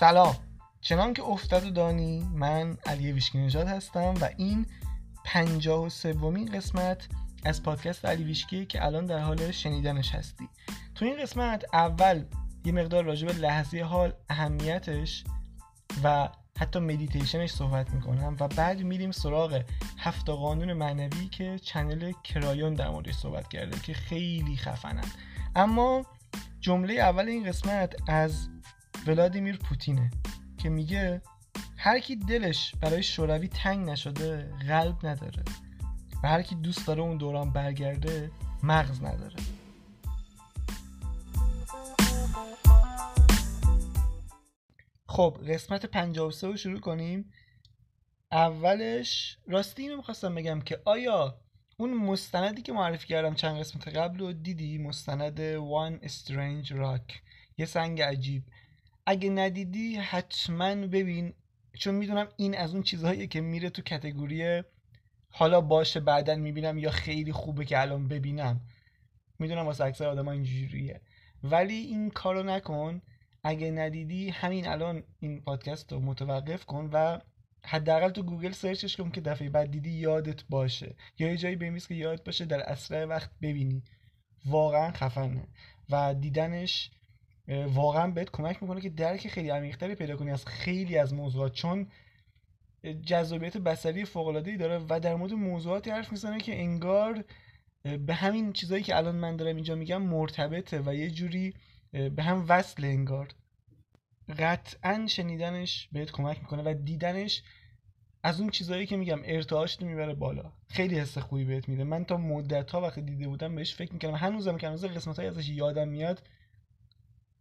سلام. چنان که افتاد و دانی من علی ویشکی نژاد هستم و این پنجاه و سومین قسمت از پادکست علی ویشکیه که الان در حال شنیدنش هستی. تو این قسمت اول یه مقدار راجع به لحظه حال اهمیتش و حتی مدیتیشنش صحبت می‌کنم و بعد میریم سراغ هفت قانون معنوی که channel کرایون در موردش صحبت کرده که خیلی خفنن. اما جمله اول این قسمت از ولادیمیر پوتینه که میگه هر کی دلش برای شوروی تنگ نشده قلب نداره. و هر کی دوست داره اون دوران برگرده مغز نداره. خب قسمت 53 رو شروع کنیم. اولش راستی اینو می‌خواستم بگم که آیا اون مستندی که معرفی کردم چند قسمت قبل رو دیدی؟ مستند One Strange Rock. یه سنگ عجیب. اگه ندیدی حتما ببین چون می‌دونم این از اون چیزهایی که میره تو کتگوری حالا باشه بعدا می‌بینم یا خیلی خوبه که الان ببینم. می‌دونم واسه اکثر آدم اینجوریه. ولی این کارو نکن. اگه ندیدی همین الان این پادکست رو متوقف کن و حداقل تو گوگل سرچش کن که دفعه بعد دیدی یادت باشه. یا یه جایی بنویس که یادت باشه در اسرع وقت ببینی. واقعا خفنه. و دیدنش واقعا بهت کمک می‌کنه که درک خیلی عمیقتری پیدا کنی از خیلی از موضوعات چون جذابیت بصری فوق العاده ای داره و در مورد موضوعاتی حرف می‌زنه که انگار به همین چیزایی که الان من دارم اینجا میگم مرتبطه و یه جوری به هم وصل انگار. قطعا شنیدنش بهت کمک می‌کنه و دیدنش از اون چیزایی که میگم ارتعاش می‌بره بالا. خیلی حس خوبی بهت میده. من تا مدت ها وقتی دیده بودم بهش فکر می‌کردم. هنوزم که هنوز قسمت ازش یادم میاد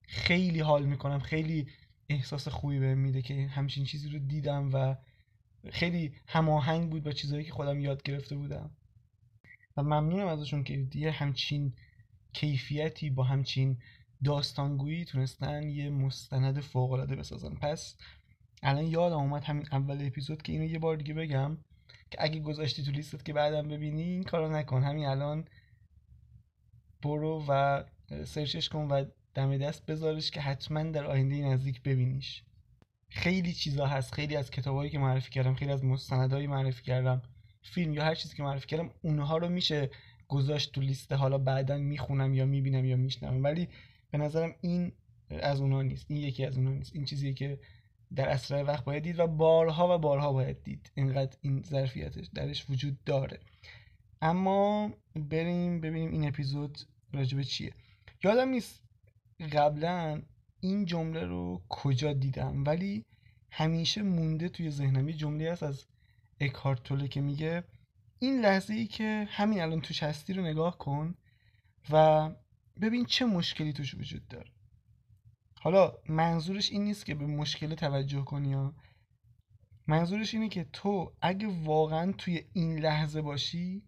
خیلی حال می‌کنم. خیلی احساس خوبی بهم میده که همچین چیزی رو دیدم و خیلی هماهنگ بود با چیزهایی که خودم یاد گرفته بودم. و ممنونم ازشون که یه همچین کیفیتی با همچین داستانگویی تونستن یه مستند فوق العاده بسازن. پس الان یادم اومد همین اول اپیزود که اینو یه بار دیگه بگم که اگه گذاشتی تو لیستت که بعدم ببینی این کارو نکن. همین الان برو و سرچش کن و دم دست بذارش که حتما در آینده نزدیک ببینیش. خیلی چیزا هست. خیلی از کتابایی که معرفی کردم خیلی از مستندهایی معرفی کردم. فیلم یا هر چیزی که معرفی کردم اونها رو میشه گذاشت تو لیست. حالا بعدا می‌خونم یا می‌بینم یا میشنم ولی به نظرم این از اونها نیست. این یکی از اونها نیست. این چیزیه که در اسرع وقت باید دید و بارها و بارها باید دید. اینقدر این ظرفیتش درش وجود داره. اما بریم ببینیم این اپیزود راجبه چیه. یادم نیست قبلا این جمله رو کجا دیدم؟ ولی همیشه مونده توی ذهنم. یه جمله هست از اکارتوله که میگه این لحظه ای که همین الان توش هستی رو نگاه کن و ببین چه مشکلی توش وجود داره. حالا منظورش این نیست که به مشکل توجه کنی ها منظورش اینه که تو اگه واقعا توی این لحظه باشی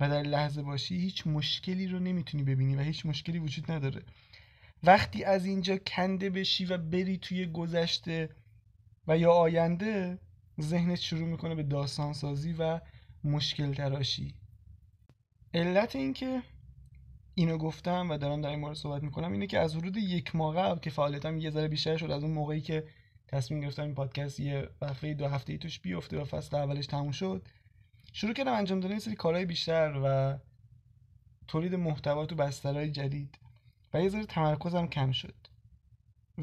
و در لحظه باشی هیچ مشکلی رو نمی‌تونی ببینی و هیچ مشکلی وجود نداره. وقتی از اینجا کنده بشی و بری توی گذشته و یا آینده ذهنت شروع می‌کنه به داستان سازی و مشکل تراشی علت این که اینو گفتم و دارم در این مورد صحبت می‌کنم اینه که از ورود یک ماه قبل که فعالیتم یه ذره بیشتر شد از اون موقعی که تصمیم گرفتم این پادکست یه وقفه دو هفته ای توش بیفته و فصل اولش تموم شد شروع کردم انجام دادن یه سری کارهای بیشتر و تولید محتوا تو بسترهای جدید. و یه ذره تمرکزم کم شد.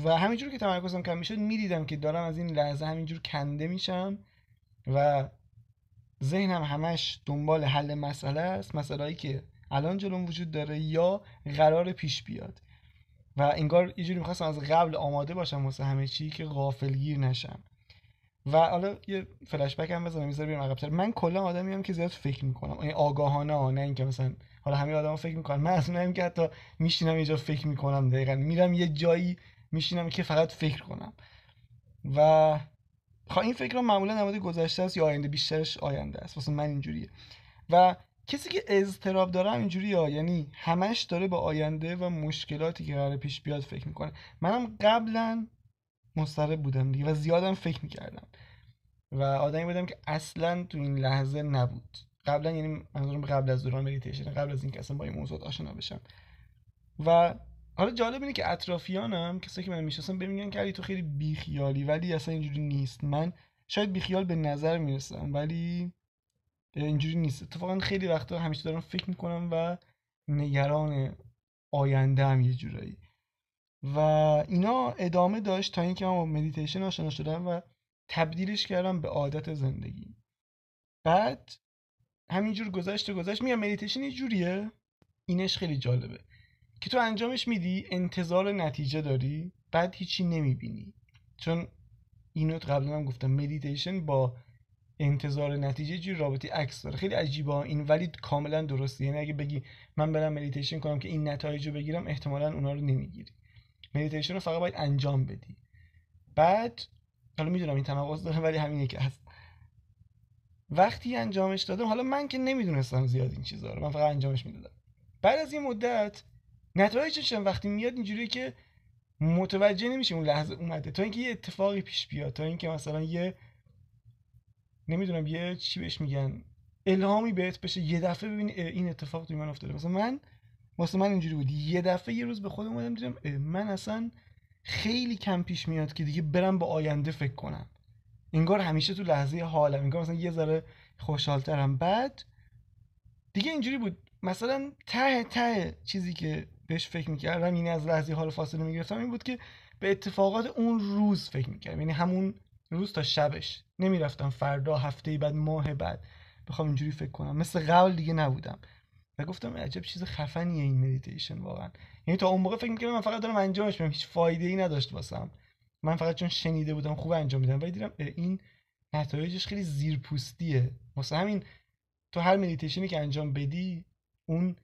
و همینجور که تمرکزم کم می‌شد می‌دیدم که دارم از این لحظه همینجور کنده میشم و ذهنم همش دنبال حل مسئله است. مسئله که الان جلوم وجود داره یا قرار پیش بیاد. و انگار یه جوری می‌خواستم از قبل آماده باشم واسه همه چی که غافلگیر نشم. و حالا یه فلش بک هم بزنم می‌ذارم بیام عقب‌تر. من کلا آدمی که زیاد فکر می‌کنم. این آگاهانه نه اینکه مثلا حالا همه آدما فکر می‌کنن. من از اونم که حتی میشینم یه جا فکر می‌کنم دقیقا. میرم یه جایی میشینم که فقط فکر کنم. و خب این فکر معمولا نماد گذشته است یا آینده بیشترش آینده است. واسه من اینجوریه. و کسی که اضطراب داره اینجوری ها. یعنی همش داره به آینده و مشکلاتی که قرار پیش بیاد فکر می‌کنه. منم قبلا مضطرب بودم دیگه و زیادم فکر می‌کردم. و آدمی بودم که اصلا تو این لحظه نبود. قبلا یعنی منظورم قبل از دوران مدیتیشن قبل از اینکه اصلا با این موضوع آشنا بشم. و حالا جالب اینه که اطرافیانم کسایی که من می‌شناسم بهم میگن که تو خیلی بیخیالی ولی اصلا اینجوری نیست. من شاید بیخیال به نظر می‌رسم ولی اینجوری نیست. اتفاقا خیلی وقتا همیشه دارم فکر می‌کنم و نگران آینده هم یه جورایی. و اینا ادامه داشت تا اینکه من با مدیتیشن آشنا شدم و تبدیلش کردم به عادت زندگی. بعد همینجور گذشت و گذشت. میگم مدیتیشن یه جوریه. اینش خیلی جالبه. که تو انجامش میدی انتظار نتیجه داری بعد هیچی نمی‌بینی. چون اینو قبلا هم گفتم مدیتیشن با انتظار نتیجه یه جوری رابطه‌ی عکس داره. خیلی عجیبه این ولی کاملا درسته. یعنی اگه بگی من برم مدیتیشن کنم که این نتایج رو بگیرم احتمالا اونا رو نمی‌گیری. مدیتیشن رو فقط باید انجام بدی. بعد حالا می‌دونم این تناقض داره ولی همینه که هست. وقتی انجامش دادم حالا من که نمی‌دونستم زیاد این چیزا رو من فقط انجامش می‌دادم. بعد از این مدت نتایجش وقتی میاد اینجوری که متوجه نمیشه اون لحظه اومده. تا اینکه یه اتفاقی پیش بیاد تا اینکه مثلا یه نمی‌دونم یه چی بهش میگن الهامی بهت بشه یه دفعه ببینی این اتفاق توی من افتاده. مثلا من واسه من اینجوری بود. یه دفعه یه روز به خودم اومدم دیدم من اصلا خیلی کم پیش میاد که دیگه برم به آینده فکر کنم. انگار همیشه تو لحظه حالم انگار مثلا یه ذره خوشحالترم. بعد دیگه اینجوری بود. مثلا ته ته چیزی که بهش فکر می‌کردم این از لحظه حال فاصله می‌گرفتم این بود که به اتفاقات اون روز فکر می‌کردم. یعنی همون روز تا شبش. نمی‌رفتم فردا هفته بعد ماه بعد. بخوام اینجوری فکر کنم. مثل قبل دیگه نبودم. و گفتم عجب چیز خفنیه این مدیتیشن واقعا. یعنی تا اون موقع فکر می‌کردم من فقط دارم انجامش میدم هیچ فایده ای نداشت واسم. من فقط چون شنیده بودم خوب انجام میدم. ولی دیدم این نتایجش خیلی زیرپوستیه. واسه همین تو هر مدیتیشنی که انجام بدی اون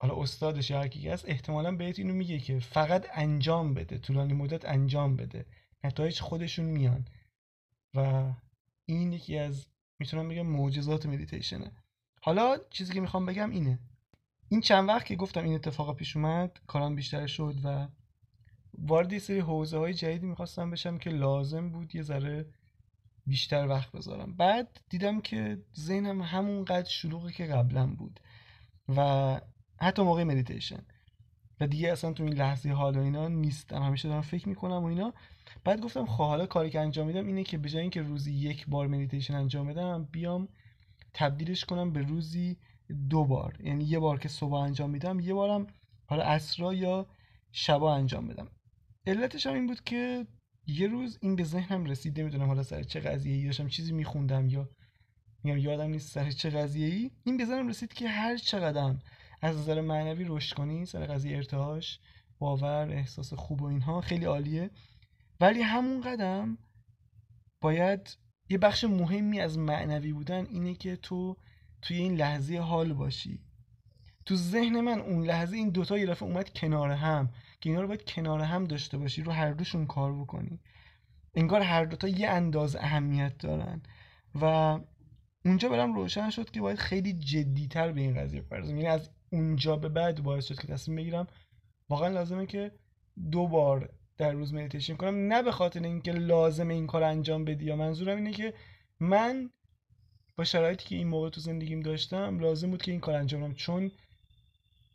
حالا استادش یا هر کی هست احتمالا بهت اینو میگه که فقط انجام بده طولانی مدت انجام بده. نتایج خودشون میان. و این یکی از می‌تونم بگم معجزات مدیتیشنه حالا چیزی که می‌خوام بگم اینه. این چند وقت که گفتم این اتفاق پیش اومد کارم بیشتر شد و وارد یه سری حوزه های جدیدی می‌خواستم بشم که لازم بود یه ذره بیشتر وقت بذارم. بعد دیدم که ذهنم همونقدر شلوغه که قبلا بود و حتی موقع مدیتیشن و دیگه اصلا تو این لحظه حال و اینا نیستم. همیشه دارم فکر می‌کنم و اینا. بعد گفتم خب حالا کاری که انجام میدم اینه که به جای اینکه روزی یک بار مدیتیشن انجام بدم بیام تبدیلش کنم به روزی دو بار. یعنی یه بار که صبح انجام میدم یه بارم حالا اسرا یا شبا انجام بدم. علتش هم این بود که یه روز این به ذهنم رسید نمی‌دونم حالا سر چه قضیه ای داشتم چیزی میخوندم یا میگم یادم نیست سر چه قضیه ای این به ذهنم رسید که هر چقدر از نظر معنوی رشد کنی سر قضیه ارتعاش باور احساس خوب و اینها خیلی عالیه. ولی همون قدم باید یه بخش مهمی از معنوی بودن اینه که تو توی این لحظه حال باشی. تو ذهن من اون لحظه این دوتا یه دفعه اومد کنار هم که اینا رو باید کنار هم داشته باشی رو هر دوشون کار بکنی. انگار هر دوتا یه انداز اهمیت دارن. و اونجا برام روشن شد که باید خیلی جدیتر به این قضیه پردازم یعنی از اونجا به بعد باعث شد که تصمیم بگیرم. واقعا لازمه که دو بار در روز مدیتیشن کنم نه به خاطر اینکه لازم این کار انجام بدی یا منظورم اینه که من با شرایطی که این موقع تو زندگیم داشتم لازم بود که این کار انجام بدم. چون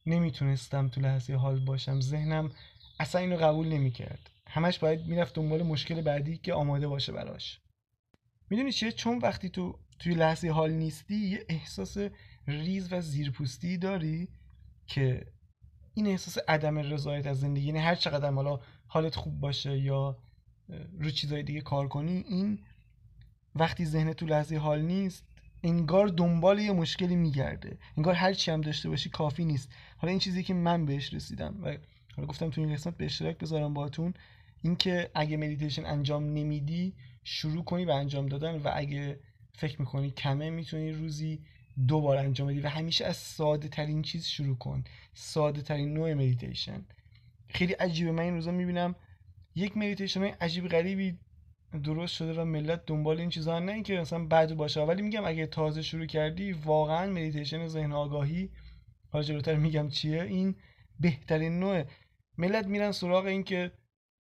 نمی‌تونستم تو لحظه حال باشم. ذهنم اصلا اینو قبول نمی‌کرد. همش باید می‌رفت دنبال مشکل بعدی که آماده باشه براش. می‌دونی چیه؟ چون وقتی تو توی لحظه حال نیستی یه احساس ریز و زیرپوستی داری که این احساس عدم رضایت از زندگی یعنی هر چقدر حالا حالت خوب باشه یا رو چیزای دیگه کار کنی این وقتی ذهن تو لحظه حال نیست انگار دنبال یه مشکلی می‌گرده. انگار هر چی هم داشته باشی کافی نیست. حالا این چیزی که من بهش رسیدم و حالا گفتم تو این قسمت به اشتراک بذارم باهاتون اینکه اگه مدیتیشن انجام نمیدی شروع کنی به انجام دادن و اگه فکر می‌کنی کمه می‌تونی روزی دو بار انجام بدی و همیشه از ساده ترین چیز شروع کن. ساده ترین نوع مدیتیشن خیلی عجیبه. من این روزا می‌بینم یک مدیتیشن عجیب غریبی درست شده و ملت دنبال این چیزا نه اینکه مثلا بد باشه ولی میگم اگه تازه شروع کردی واقعا مدیتیشن ذهن آگاهی. حالا جلوتر میگم چیه؟ این بهترین نوع ملت میرن سراغ این که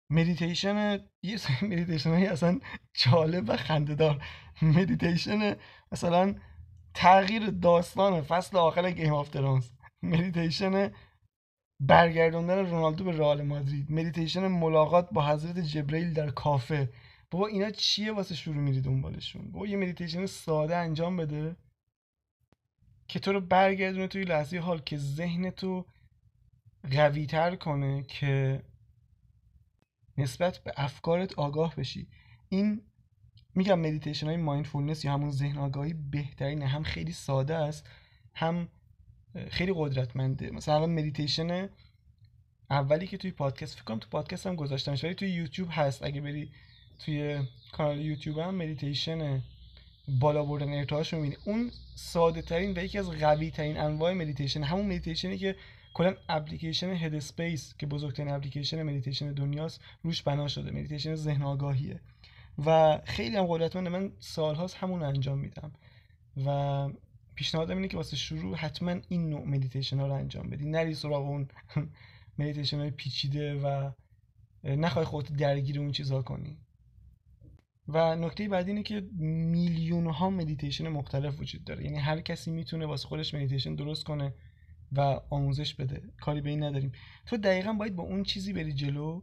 مدیتیشن یه سری مدیتیشن های اصلا جالب و خنده‌دار. مدیتیشن مثلا تغییر داستان فصل آخر Game of Thrones مدیتیشن برگردوندن رونالدو به رئال مادرید. مدیتیشن ملاقات با حضرت جبرئیل در کافه. بابا اینا چیه واسه شروع میری دنبالشون؟ بابا یه مدیتیشن ساده انجام بده که تو رو برگردونه توی لحظه حال که ذهن تو قوی تر کنه که نسبت به افکارت آگاه بشی. این میگم مدیتیشن های mindfulness یا همون ذهن آگاهی بهترینه. هم خیلی ساده است هم خیلی قدرتمنده. مثلا مدیتیشن اولی که توی پادکست فکر کنم تو پادکست هم گذاشتمش ولی توی یوتیوب هست. اگه بری توی کانال یوتیوب هم مدیتیشن بالا بردن ارتعاش رو اون ساده ترین و یکی از قوی ترین انواع مدیتیشن همون مدیتیشنی که کلا اپلیکیشن Headspace که بزرگترین اپلیکیشن مدیتیشن دنیاست روش بنا شده. مدیتیشن ذهن آگاهیه. و خیلی هم قدرتمنده. من سالهاست همون انجام میدم. و پیشنهادم اینه که واسه شروع حتما این نوع مدیتیشن ها رو انجام بدی. نری سراغ اون مدیتیشن های پیچیده و نخوای خودت درگیر اون چیزها کنی. و نکته بعد اینه که میلیون ها مدیتیشن مختلف وجود داره. یعنی هر کسی می‌تونه واسه خودش مدیتیشن درست کنه و آموزش بده. کاری به این نداریم. تو دقیقا باید با اون چیزی بری جلو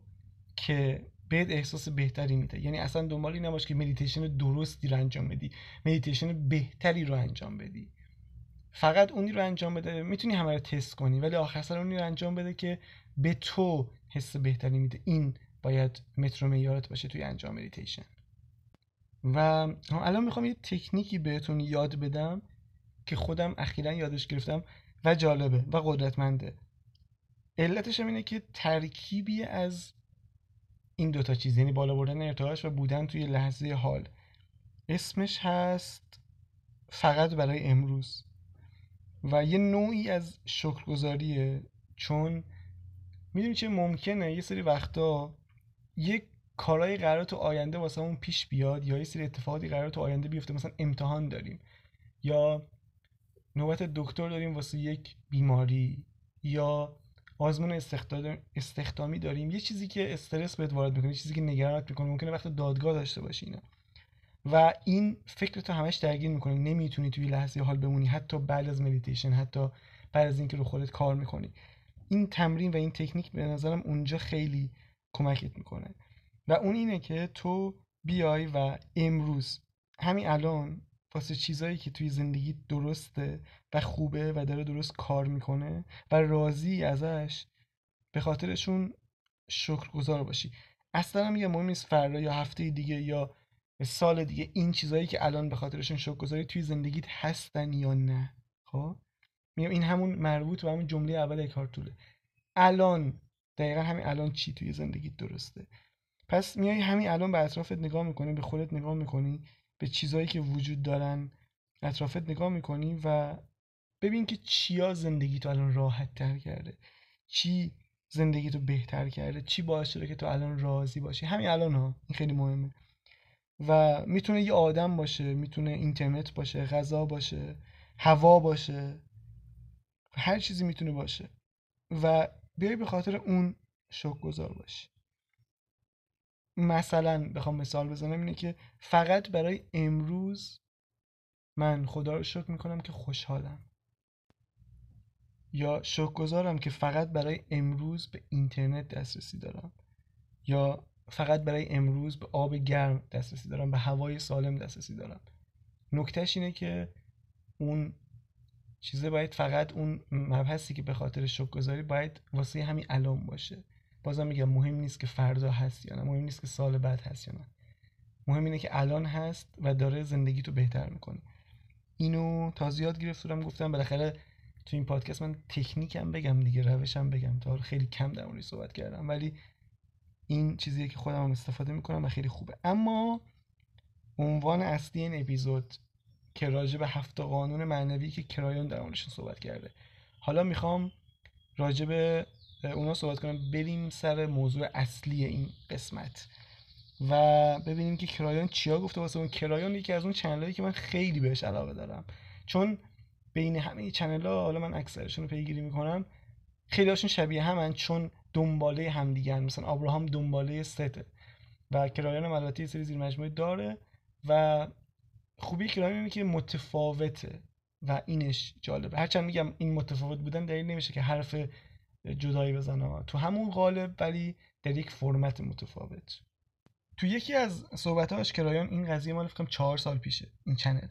که بهت احساس بهتری میده. یعنی اصلا دنبال این نباش که مدیتیشن درستی رو انجام بدی. مدیتیشن بهتری رو انجام بدی. فقط اونی رو انجام بده می‌تونی همه رو تست کنی ولی آخر سر اونی رو انجام بده که به تو حس بهتری میده. این باید متر و معیارت باشه توی انجام مدیتیشن و الان می‌خوام یه تکنیکی بهتون یاد بدم که خودم اخیرا یادش گرفتم و جالبه و قدرتمنده. علتش هم اینه که ترکیبی از این دوتا چیز یعنی بالا بردن ارتعاش و بودن توی لحظه حال. اسمش هست فقط برای امروز. و یه نوعی از شکرگزاریه. چون می‌دونی چه ممکنه؟ یه سری وقتا یک کارهای قرار تو آینده واسه اون پیش بیاد یا یه سری اتفاقاتی قرار تو آینده بیفته. مثلا امتحان داریم یا نوبت دکتر داریم واسه یک بیماری یا آزمون استخدامی داریم. یه چیزی که استرس بهت وارد می‌کنه چیزی که نگرانت می‌کنه. ممکنه وقت دادگاه داشته باشی اینا. و این فکر تو همش درگیر می‌کنه نمی‌تونی توی لحظه حال بمونی حتی بعد از مدیتیشن حتی بعد از اینکه رو خودت کار می‌کنی. این تمرین و این تکنیک به نظرم اونجا خیلی کمکت می‌کنه. و اون اینه که تو بیای و امروز همین الان واسه چیزایی که توی زندگی درسته و خوبه و داره درست کار می‌کنه و راضی ازش به خاطرشون شکرگزار باشی. اصلا میگه مهم نیست فردا یا هفته دیگه یا سال دیگه این چیزایی که الان به خاطرشون شکرگزاری توی زندگیت هستن یا نه خب؟ میگم این همون مربوط به همون جمله اول کارتوله الان دقیقا همین الان چی توی زندگیت درسته؟ پس میای همین الان به اطرافت نگاه می‌کنی به خودت نگاه می‌کنی به چیزهایی که وجود دارن اطرافت نگاه می‌کنی و ببین که چیا زندگی تو الان راحت تر کرده. چی زندگی تو بهتر کرده. چی باعث شده که تو الان راضی باشی. همین الان ها این خیلی مهمه. و می‌تونه یه آدم باشه می‌تونه اینترنت باشه غذا باشه هوا باشه هر چیزی می‌تونه باشه. و بیای به خاطر اون شوک گذار باشی. مثلا بخوام مثال بزنم اینه که فقط برای امروز من خدا رو شکر می‌کنم که خوشحالم. یا گذارم که فقط برای امروز به اینترنت دسترسی دارم. یا فقط برای امروز به آب گرم دسترسی دارم به هوای سالم دسترسی دارم. نکتهش اینه که اون چیزه باید فقط اون مبحثی که به خاطر گذاری باید واسه همین الان باشه. بازم میگم مهم نیست که فردا هست یا نه مهم نیست که سال بعد هست یا نه. مهم اینه که الان هست و داره زندگی تو بهتر می‌کنه. اینو تازه یاد گرفتم گفتم بالاخره تو این پادکست من تکنیکم بگم دیگه روشم بگم تا خیلی کم در صحبت کردم ولی این چیزیه که خودم استفاده می‌کنم و خیلی خوبه. اما عنوان اصلی این اپیزود که راجع به هفت قانون معنوی که کرایون در موردشون صحبت کرده. حالا می‌خوام راجع به اونا صحبت کنم. بریم سر موضوع اصلی این قسمت و ببینیم که کرایون چیا گفته واسه اون. کرایون یکی از اون چنلایی که من خیلی بهش علاقه دارم. چون بین همه چنل ها حالا من اکثرشون رو پیگیری می‌کنم خیلی هاشون شبیه همن. چون دنباله همدیگه مثلا ابراهام دنباله سته و کرایون هم البته یه سری زیر مجموعه داره و خوبی کرایون اینه که متفاوته و اینش جالبه. هرچند میگم این متفاوت بودن دلیل نمیشه که حرف جدایی بزنه. تو همون قالب ولی در یک فرمت متفاوت. تو یکی از صحبتاش کرایان این قضیه مال فکرم چهار سال پیشه این چنل.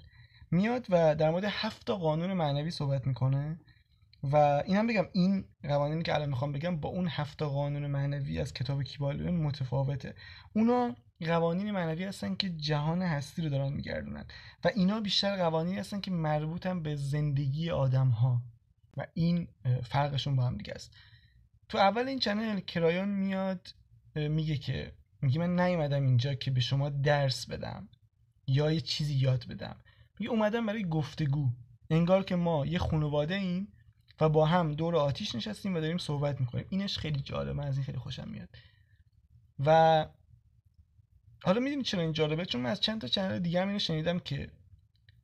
میاد و در مورد هفت قانون معنوی صحبت می‌کنه. و اینم بگم این قوانینی که الان می‌خوام بگم با اون هفت قانون معنوی از کتاب کیبالیون متفاوته. اونا قوانین معنوی هستن که جهان هستی رو دارن میگردونن و اینا بیشتر قوانینی هستن که مربوطن به زندگی آدم ها و این فرقشون با هم دیگه است. تو اول این چنل کرایان میاد میگه که میگه من نیومدم اینجا که به شما درس بدم یا یه چیزی یاد بدم. میگه اومدم برای گفتگو. انگار که ما یه خانواده ایم و با هم دور آتیش نشستیم و داریم صحبت می‌کنیم. اینش خیلی جالبه من از این خیلی خوشم میاد. و حالا می‌دونی چرا این جالبه؟ چون من از چند تا چنل دیگه هم اینو شنیدم که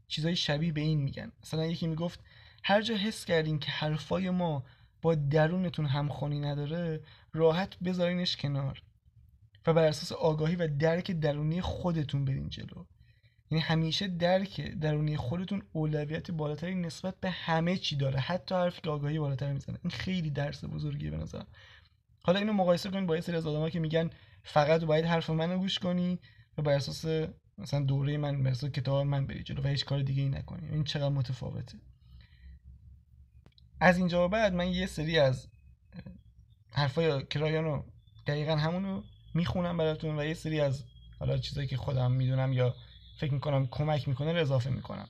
چیزای شبیه به این میگن. مثلا یکی می‌گفت هر جا حس کردین که حرفای ما با درونتون همخوانی نداره راحت بذارینش کنار. و بر اساس آگاهی و درک درونی خودتون برین جلو. یعنی همیشه درک درونی خودتون اولویت بالاتری نسبت به همه چی داره. حتی حرفی که آگاهی بالاتر می‌زنه. این خیلی درس بزرگیه به نظر. حالا اینو مقایسه کنید با یه سری از آدم‌ها که میگن فقط باید حرف منو گوش کنی و بر اساس مثلا دوره من بر اساس کتاب من بری جلو و هیچ کار دیگه ای نکنی. این چقدر متفاوته. از اینجا بعد من یه سری از حرفای کرایانو دقیقا همونو می‌خونم براتون و یه سری از حالا چیزایی که خودم می‌دونم یا فکر می‌کنم کمک می‌کنه رو اضافه می‌کنم.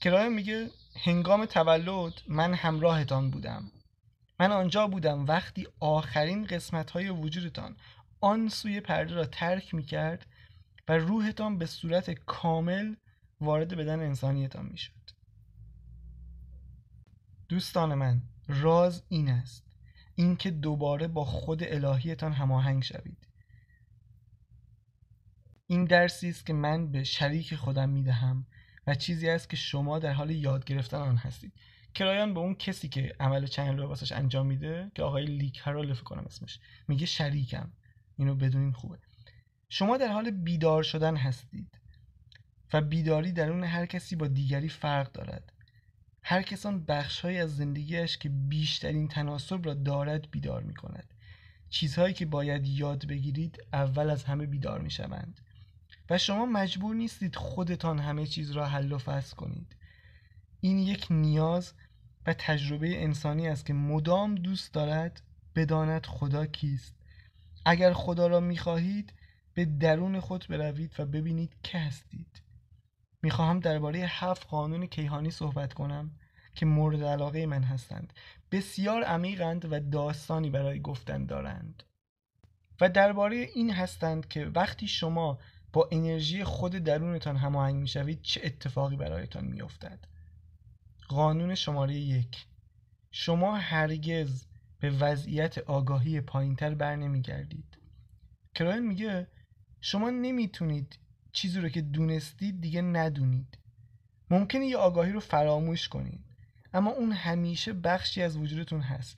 کرایان میگه هنگام تولد من همراهتان بودم. من آنجا بودم وقتی آخرین قسمت های وجودتان آن سوی پرده را ترک می‌کرد و روحتان به صورت کامل وارد بدن انسانیتان می‌شد. دوستان من راز این است اینکه دوباره با خود الهیتان هماهنگ شوید. این درسی است که من به شریک خودم می‌دهم و چیزی است که شما در حال یاد گرفتن آن هستید. کرایان به اون کسی که عمل چنل رو واسش انجام میده که آقای لیک فکر کنم اسمش. میگه شریکم. اینو بدونین خوبه. شما در حال بیدار شدن هستید و بیداری درون هر کسی با دیگری فرق دارد. هر کسان بخشهایی از زندگیش که بیشترین تناسب را دارد بیدار می کند چیزهایی که باید یاد بگیرید اول از همه بیدار می شوند و شما مجبور نیستید خودتان همه چیز را حل و فصل کنید. این یک نیاز و تجربه انسانی است که مدام دوست دارد بداند خدا کیست. اگر خدا را می‌خواهید به درون خود بروید و ببینید که هستید. می‌خواهم درباره هفت قانون کیهانی صحبت کنم که مورد علاقه من هستند. بسیار عمیقند و داستانی برای گفتن دارند. و درباره این هستند که وقتی شما با انرژی خود درونتان هماهنگ می‌شوید چه اتفاقی برایتان میافتد؟ قانون شماره یک. شما هرگز به وضعیت آگاهی پایینتر بر نمیگردید. کراین میگه شما نمی‌تونید چیزی رو که دونستید دیگه ندونید. ممکنه یه آگاهی رو فراموش کنید اما اون همیشه بخشی از وجودتون هست.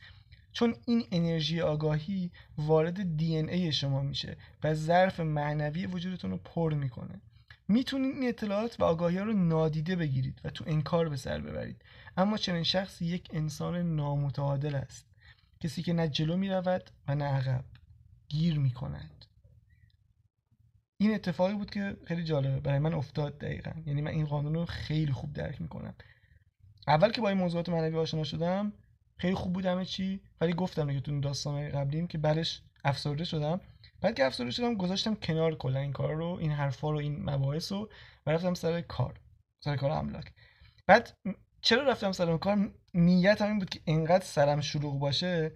چون این انرژی آگاهی وارد دی ای شما میشه و ظرف معنوی وجودتون رو پر می‌کنه. می‌تونید این اطلاعات و آگاهی ها رو نادیده بگیرید و تو انکار به سر ببرید. اما چنین شخصی یک انسان نامتعادل است. کسی که نه جلو می‌رود و نه عقب. گیر می‌کند. این اتفاقی بود که خیلی جالبه. برای من افتاد دقیقا. یعنی من این قانون رو خیلی خوب درک می‌کنم. اول که با این موضوعات معنوی آشنا شدم خیلی خوب بود چی ولی گفتم دیگه تو داستان قبلیم که بعدش افسرده شدم. بعد که افسرده شدم گذاشتم کنار کلا این کار رو این حرفا رو این مباحث رو و رفتم سر کار سر کار املاک. بعد چرا رفتم سر کار؟ نیتم این بود که انقدر سرم شلوغ باشه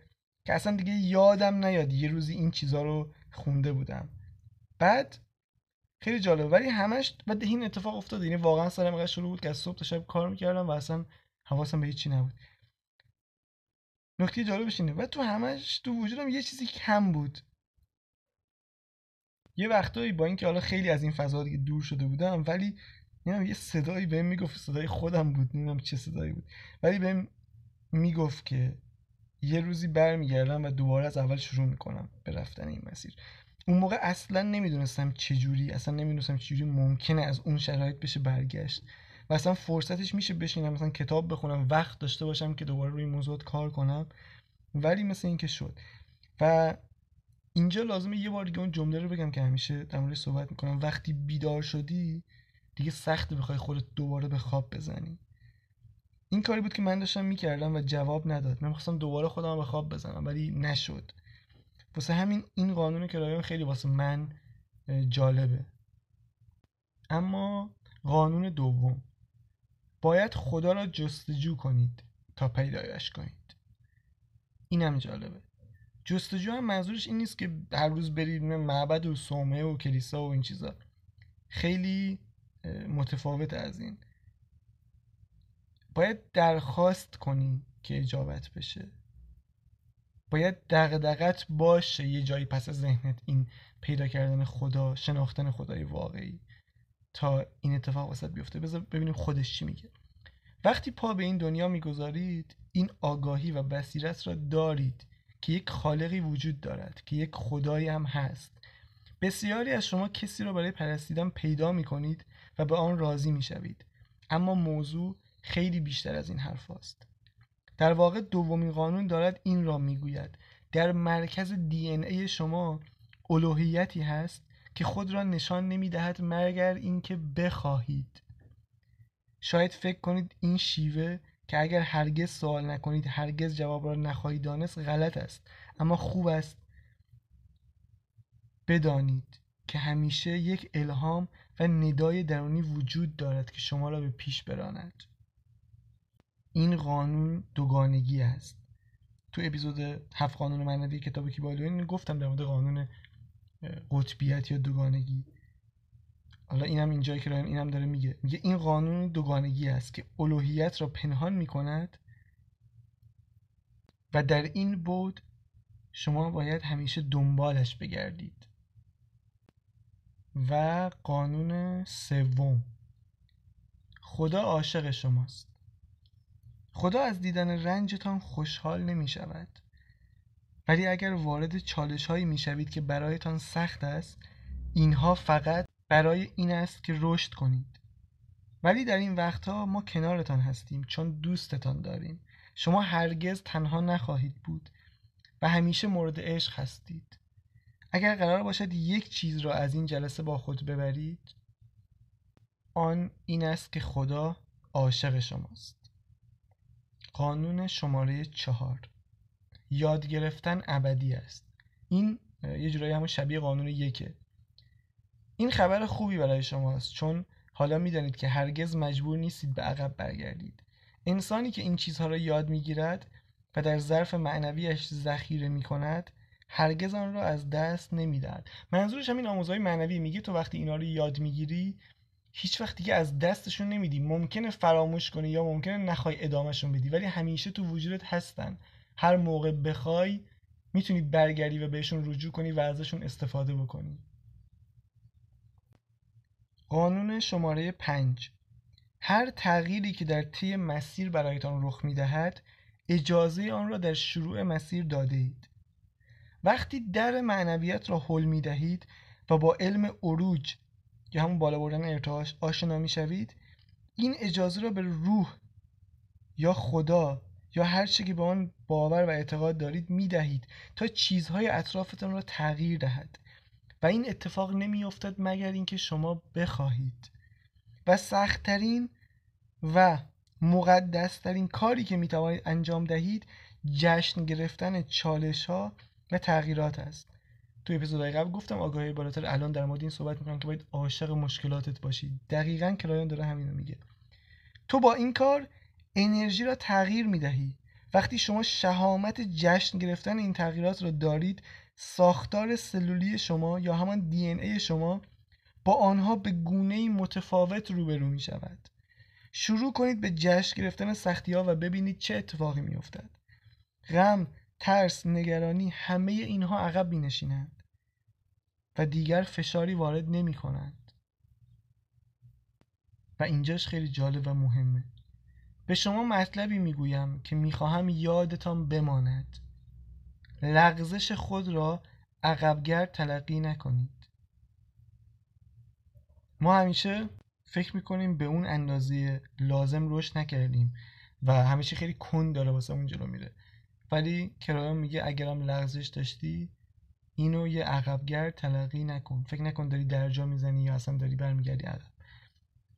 که اصلا دیگه یادم نیاد یه روزی این چیزا رو خونده بودم. بعد خیلی جالب ولی همش بعد این اتفاق افتاد. یعنی واقعا سرم انقدر شروع بود که از صبح تا شب کار می‌کردم و اصلا حواسم به هیچی نبود. نکته جالبش اینه. و تو همش تو وجودم یه چیزی کم بود. یه وقتایی با اینکه حالا خیلی از این فضا دیگه دور شده بودم ولی نمی‌دونم یه صدایی بهم می‌گفت صدای خودم بود نمی‌دونم چه صدایی بود. ولی بهم می‌گفت که یه روزی برمیگردم و دوباره از اول شروع می‌کنم به رفتن این مسیر. اون موقع اصلا نمی‌دونستم چجوری اصلا نمی‌دونستم چجوری ممکنه از اون شرایط بشه برگشت. و اصلا فرصتش میشه بشینم مثلا کتاب بخونم وقت داشته باشم که دوباره روی موضوعات کار کنم. ولی مثل اینکه شد. و اینجا لازمه یه بار دیگه اون جمله رو بگم که همیشه در مورد صحبت می‌کنم. وقتی بیدار شدی دیگه سخت بخوای خودت دوباره به خواب بزنی. این کاری بود که من داشتم می‌کردم و جواب نداد. من می‌خواستم دوباره خودم به خواب بزنم ولی نشد. واسه همین این قانون کرایان خیلی واسه من جالبه. اما قانون دوم. باید خدا را جستجو کنید تا پیدایش کنید. اینم جالبه. جستجو هم منظورش این نیست که هر روز برید معبد و صومعه و کلیسا و این چیزا. خیلی متفاوت از این. باید درخواست کنی که اجابت بشه. باید دغدغت باشه یه جایی پس از ذهنت این پیدا کردن خدا شناختن خدای واقعی. تا این اتفاق وسط بیفته. بذار ببینیم خودش چی میگه. وقتی پا به این دنیا می‌گذارید این آگاهی و بصیرت را دارید که یک خالقی وجود دارد که یک خدایی هم هست. بسیاری از شما کسی را برای پرستیدن پیدا می کنید و به آن راضی می شوید اما موضوع خیلی بیشتر از این حرف است. در واقع دومین قانون دارد این را می‌گوید. در مرکز دی ای شما الوهیتی هست که خود را نشان نمی دهد مگر اینکه بخواهید. شاید فکر کنید این شیوه که اگر هرگز سوال نکنید هرگز جواب را نخواهید دانست غلط است. اما خوب است بدانید که همیشه یک الهام و ندای درونی وجود دارد که شما را به پیش براند. این قانون دوگانگی است. تو اپیزود هفت قانون معنوی کتاب کیبالوین گفتم در مورد قانون قطبیت یا دوگانگی. حالا اینم اینجایی که اینم داره میگه. میگه این قانون دوگانگی است که الوهیت را پنهان می‌کند و در این بود شما باید همیشه دنبالش بگردید. و قانون سوم. خدا عاشق شماست. خدا از دیدن رنجتان خوشحال نمی شود ولی اگر وارد چالش هایی می شوید که برایتان سخت است اینها فقط برای این است که رشد کنید. ولی در این وقتها ما کنارتان هستیم چون دوستتان داریم. شما هرگز تنها نخواهید بود و همیشه مورد عشق هستید. اگر قرار باشد یک چیز را از این جلسه با خود ببرید آن این است که خدا عاشق شماست. قانون شماره چهار. یاد گرفتن ابدی است. این یه جورایی همون شبیه قانون یکه. این خبر خوبی برای شماست چون حالا می‌دانید که هرگز مجبور نیستید به عقب برگردید. انسانی که این چیزها را یاد می‌گیرد و در ظرف معنویش ذخیره می کند هرگز آن را از دست نمی‌دهد. منظورش همین آموزهای معنوی میگه تو وقتی اینا رو یاد می‌گیری هیچ وقت دیگه از دستشون نمیدی. ممکنه فراموش کنی یا ممکنه نخوای ادامهشون بدی ولی همیشه تو وجودت هستن. هر موقع بخوای می‌تونی برگردی و بهشون رجوع کنی و ازشون استفاده بکنی. قانون شماره پنج. هر تغییری که در طی مسیر برایتان رخ می‌دهد اجازه آن را در شروع مسیر داده اید وقتی در معنویت را حل می دهید و با علم عروج یا همون بالا بردن ارتعاش آشنا می شوید این اجازه را به روح یا خدا یا هر چی که به آن باور و اعتقاد دارید می دهید تا چیزهای اطرافتان را تغییر دهد و این اتفاق نمی افتد مگر اینکه شما بخواهید. و سختترین و مقدسترین کاری که می توانید انجام دهید جشن گرفتن چالش ها و تغییرات است. تو اپیزودهای قبل گفتم آگاهی بالاتر. الان در مورد این صحبت می‌کنم که باید عاشق مشکلاتت باشی. دقیقا کرایان داره همینو میگه. تو با این کار انرژی را تغییر می‌دهی. وقتی شما شهامت جشن گرفتن این تغییرات را دارید ساختار سلولی شما یا همان دی ای شما با آنها به گونه متفاوت روبرو می شود شروع کنید به جشن گرفتن سختی ها و ببینید چه اتفاقی می افتد غم، ترس، نگرانی همه اینها عقب می نشینند و دیگر فشاری وارد نمی کنند و اینجاش خیلی جالب و مهمه. به شما مطلبی می‌گویم که می‌خواهم یادتان بماند. لغزش خود را عقبگرد تلقی نکنید. ما همیشه فکر می‌کنیم به اون اندازه لازم رشد نکردیم و همیشه خیلی کند داره واسه اون جلو میره. ولی کرایان میگه اگرم لغزش داشتی اینو یه عقبگرد تلقی نکن. فکر نکن داری درجا می‌زنی یا اصلا داری برمیگردی عقب.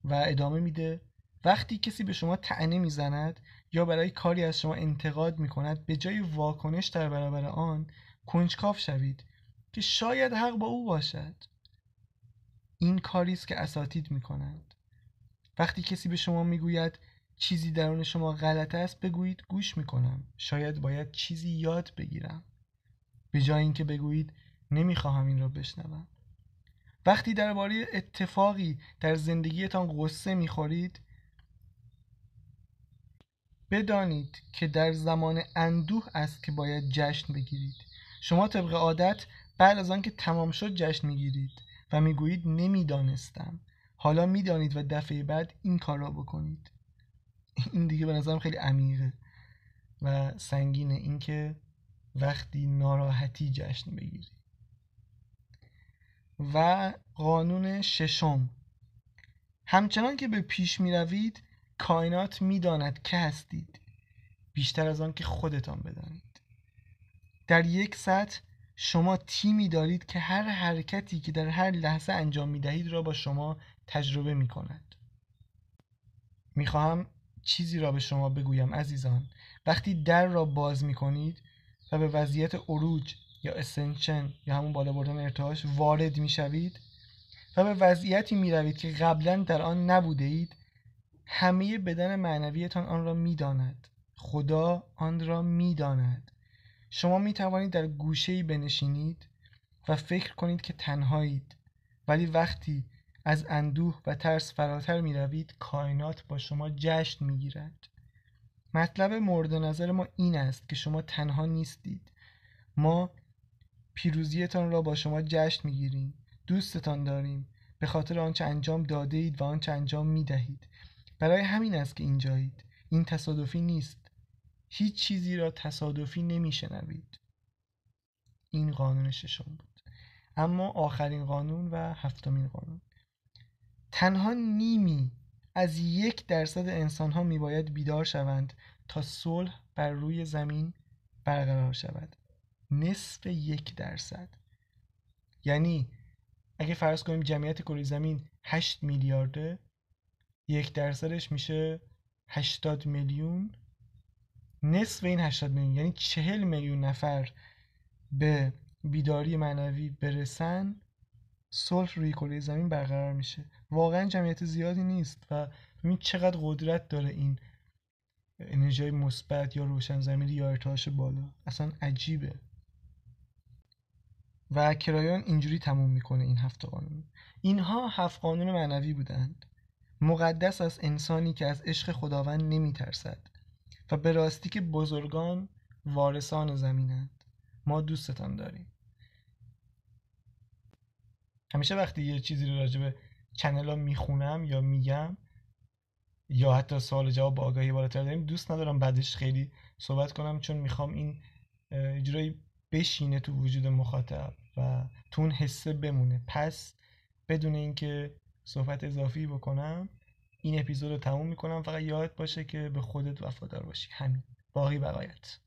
و ادامه میده وقتی کسی به شما تعنه می‌زند یا برای کاری از شما انتقاد می‌کند به جای واکنش در برابر آن کنجکاف شوید که شاید حق با او باشد. این کاری است که اساتید می‌کنند. وقتی کسی به شما می‌گوید چیزی درون شما غلط است بگویید گوش می‌کنم. شاید باید چیزی یاد بگیرم. به جای اینکه بگویید نمی‌خواهم این را بشنوم. وقتی درباره اتفاقی در زندگیتان غصه می‌خورید بدانید که در زمان اندوه است که باید جشن بگیرید. شما طبق عادت بعد از آنکه تمام شد جشن می‌گیرید و می‌گویید نمی‌دانستم. حالا می‌دانید و دفعه بعد این کار را بکنید. این دیگه به نظرم خیلی عمیقه و سنگینه اینکه وقتی ناراحتی جشن بگیری و قانون ششم. همچنان که به پیش می روید کائنات می‌داند که هستید. بیشتر از آن که خودتان بدانید. در یک سطح شما تیمی دارید که هر حرکتی که در هر لحظه انجام می دهید را با شما تجربه می کند می خواهم چیزی را به شما بگویم عزیزان. وقتی در را باز می کنید و به وضعیت عروج یا اسنشن یا همون بالا بردن ارتعاش وارد می شوید و به وضعیتی می روید که قبلا در آن نبوده اید همه بدن معنویتان آن را می داند. خدا آن را می داند. شما می توانید در گوشه بنشینید و فکر کنید که تنهایید. ولی وقتی از اندوه و ترس فراتر می روید کائنات با شما جشن می گیرد مطلب مورد نظر ما این است که شما تنها نیستید. ما پیروزیتان را با شما جشن می گیریم دوستتان داریم. به خاطر آنچه انجام داده اید و آنچه انجام می دهید برای همین است که اینجایید. این تصادفی نیست. هیچ چیزی را تصادفی نمیشنوید. این قانون ششم بود. اما آخرین قانون و هفتمین قانون. تنها نیمی از یک درصد انسان ها می باید بیدار شوند تا صلح بر روی زمین برقرار شود. نصف یک درصد. یعنی اگه فرض کنیم جمعیت کره زمین 8 میلیارده یک درصدش میشه 80 میلیون. نصف این 80 میلیون یعنی 40 میلیون نفر به بیداری معنوی برسن صلح روی کره زمین برقرار میشه. واقعا جمعیت زیادی نیست و ببین چقدر قدرت داره این انرژی مثبت یا روشن زمینی یا ارتعاش بالا. اصلا عجیبه. و کرایان اینجوری تموم می‌کنه این هفت قانون اینها هفت قانون معنوی بودند. مقدس از انسانی که از عشق خداوند نمیترسد و به راستی که بزرگان وارثان زمینند. ما دوستتان داریم. همیشه وقتی یه چیزی رو راجع به چنل ها می‌خونم یا میگم یا حتی سوال جواب آگاهی بالاتر داریم دوست ندارم بعدش خیلی صحبت کنم چون می‌خوام این اجرایی بشینه تو وجود مخاطب و تو اون حسه بمونه. پس بدون اینکه صحبت اضافی بکنم. این اپیزود رو تموم می‌کنم. فقط یاد باشه که به خودت وفادار باشی. همین. باقی بقایت